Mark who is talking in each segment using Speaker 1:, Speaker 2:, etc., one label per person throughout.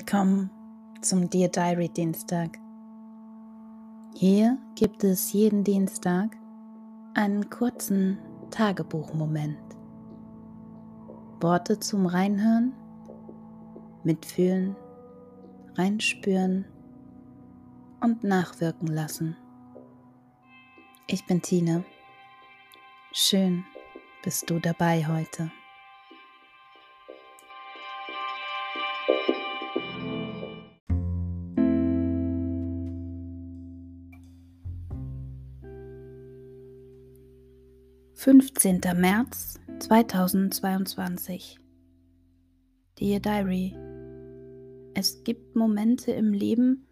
Speaker 1: Willkommen zum Dear Diary Dienstag. Hier gibt es jeden Dienstag einen kurzen Tagebuchmoment. Worte zum Reinhören, mitfühlen, reinspüren und nachwirken lassen. Ich bin Tine. Schön bist du dabei heute. 15. März 2022 Dear Diary Es gibt Momente im Leben,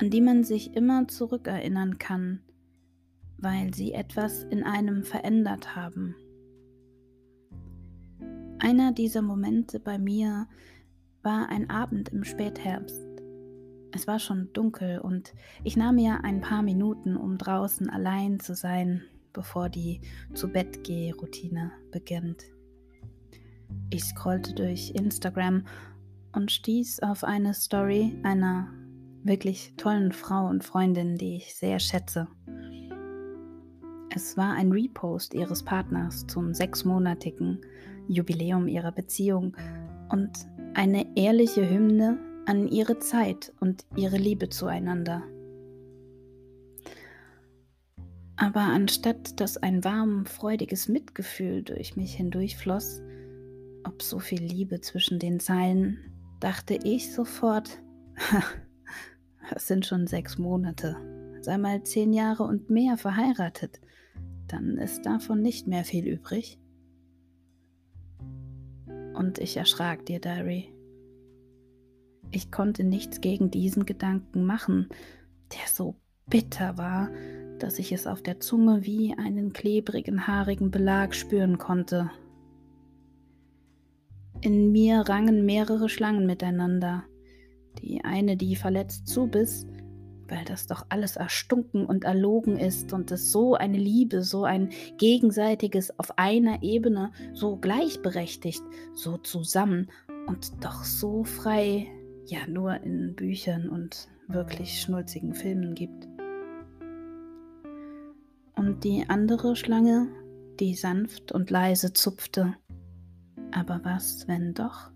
Speaker 1: an die man sich immer zurückerinnern kann, weil sie etwas in einem verändert haben. Einer dieser Momente bei mir war ein Abend im Spätherbst. Es war schon dunkel und ich nahm mir ein paar Minuten, um draußen allein zu sein bevor die zu Bett geh Routine beginnt. Ich scrollte durch Instagram und stieß auf eine Story einer wirklich tollen Frau und Freundin, die ich sehr schätze. Es war ein Repost ihres Partners zum sechsmonatigen Jubiläum ihrer Beziehung und eine ehrliche Hymne an ihre Zeit und ihre Liebe zueinander. Aber anstatt dass ein warm, freudiges Mitgefühl durch mich hindurchfloss, ob so viel Liebe zwischen den Zeilen, dachte ich sofort, das sind schon sechs Monate, sei mal zehn Jahre und mehr verheiratet, dann ist davon nicht mehr viel übrig. Und ich erschrak dir, Diary. Ich konnte nichts gegen diesen Gedanken machen, der so bitter war, dass ich es auf der Zunge wie einen klebrigen, haarigen Belag spüren konnte. In mir rangen mehrere Schlangen miteinander. Die eine, die verletzt zubiss, weil das doch alles erstunken und erlogen ist und es so eine Liebe, so ein gegenseitiges auf einer Ebene, so gleichberechtigt, so zusammen und doch so frei, ja nur in Büchern und wirklich schnulzigen Filmen gibt und die andere Schlange, die sanft und leise zupfte. Aber was, wenn doch?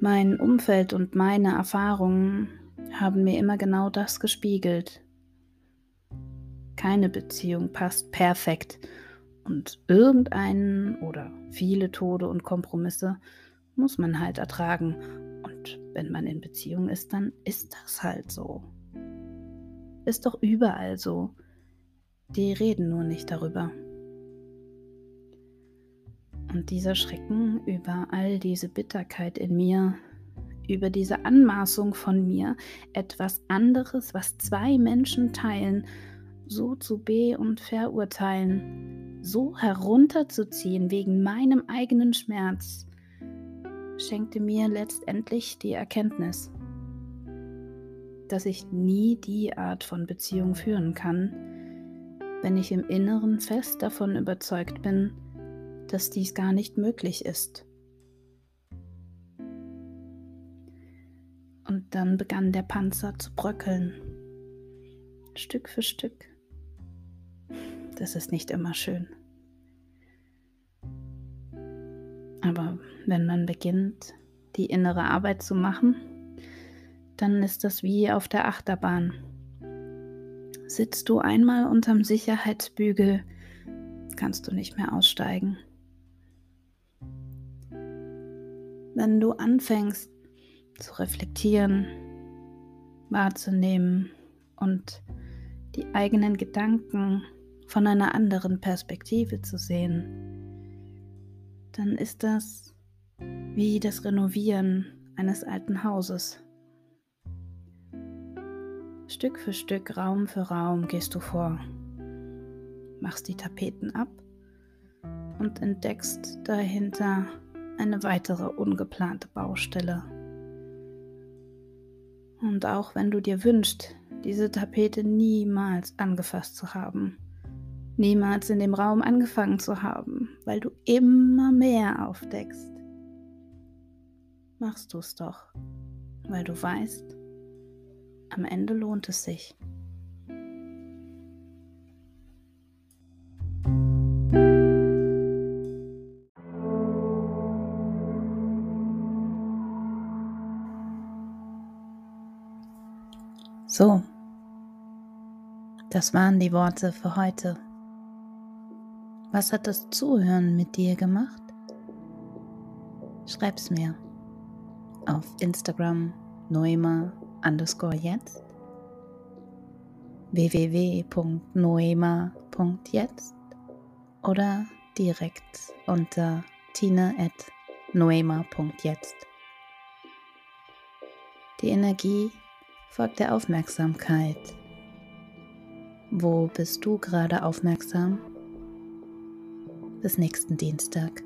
Speaker 1: Mein Umfeld und meine Erfahrungen haben mir immer genau das gespiegelt. Keine Beziehung passt perfekt und irgendeinen oder viele Tode und Kompromisse muss man halt ertragen. Und wenn man in Beziehung ist, dann ist das halt so. Ist doch überall so. Die reden nur nicht darüber. Und dieser Schrecken über all diese Bitterkeit in mir, über diese Anmaßung von mir, etwas anderes, was zwei Menschen teilen, so zu be- und verurteilen, so herunterzuziehen wegen meinem eigenen Schmerz, schenkte mir letztendlich die Erkenntnis, dass ich nie die Art von Beziehung führen kann, wenn ich im Inneren fest davon überzeugt bin, dass dies gar nicht möglich ist. Und dann begann der Panzer zu bröckeln, Stück für Stück. Das ist nicht immer schön. Aber wenn man beginnt, die innere Arbeit zu machen, dann ist das wie auf der Achterbahn. Sitzt du einmal unterm Sicherheitsbügel, kannst du nicht mehr aussteigen. Wenn du anfängst zu reflektieren, wahrzunehmen und die eigenen Gedanken von einer anderen Perspektive zu sehen, dann ist das wie das Renovieren eines alten Hauses. Stück für Stück, Raum für Raum gehst du vor, machst die Tapeten ab und entdeckst dahinter eine weitere ungeplante Baustelle. Und auch wenn du dir wünschst, diese Tapete niemals angefasst zu haben, niemals in dem Raum angefangen zu haben, weil du immer mehr aufdeckst, machst du es doch, weil du weißt, am Ende lohnt es sich. So, das waren die Worte für heute. Was hat das Zuhören mit dir gemacht? Schreib's mir auf Instagram noema underscore jetzt www.noema.jetzt oder direkt unter tina.noema.jetzt. Die Energie folgt der Aufmerksamkeit. Wo bist du gerade aufmerksam? Bis nächsten Dienstag.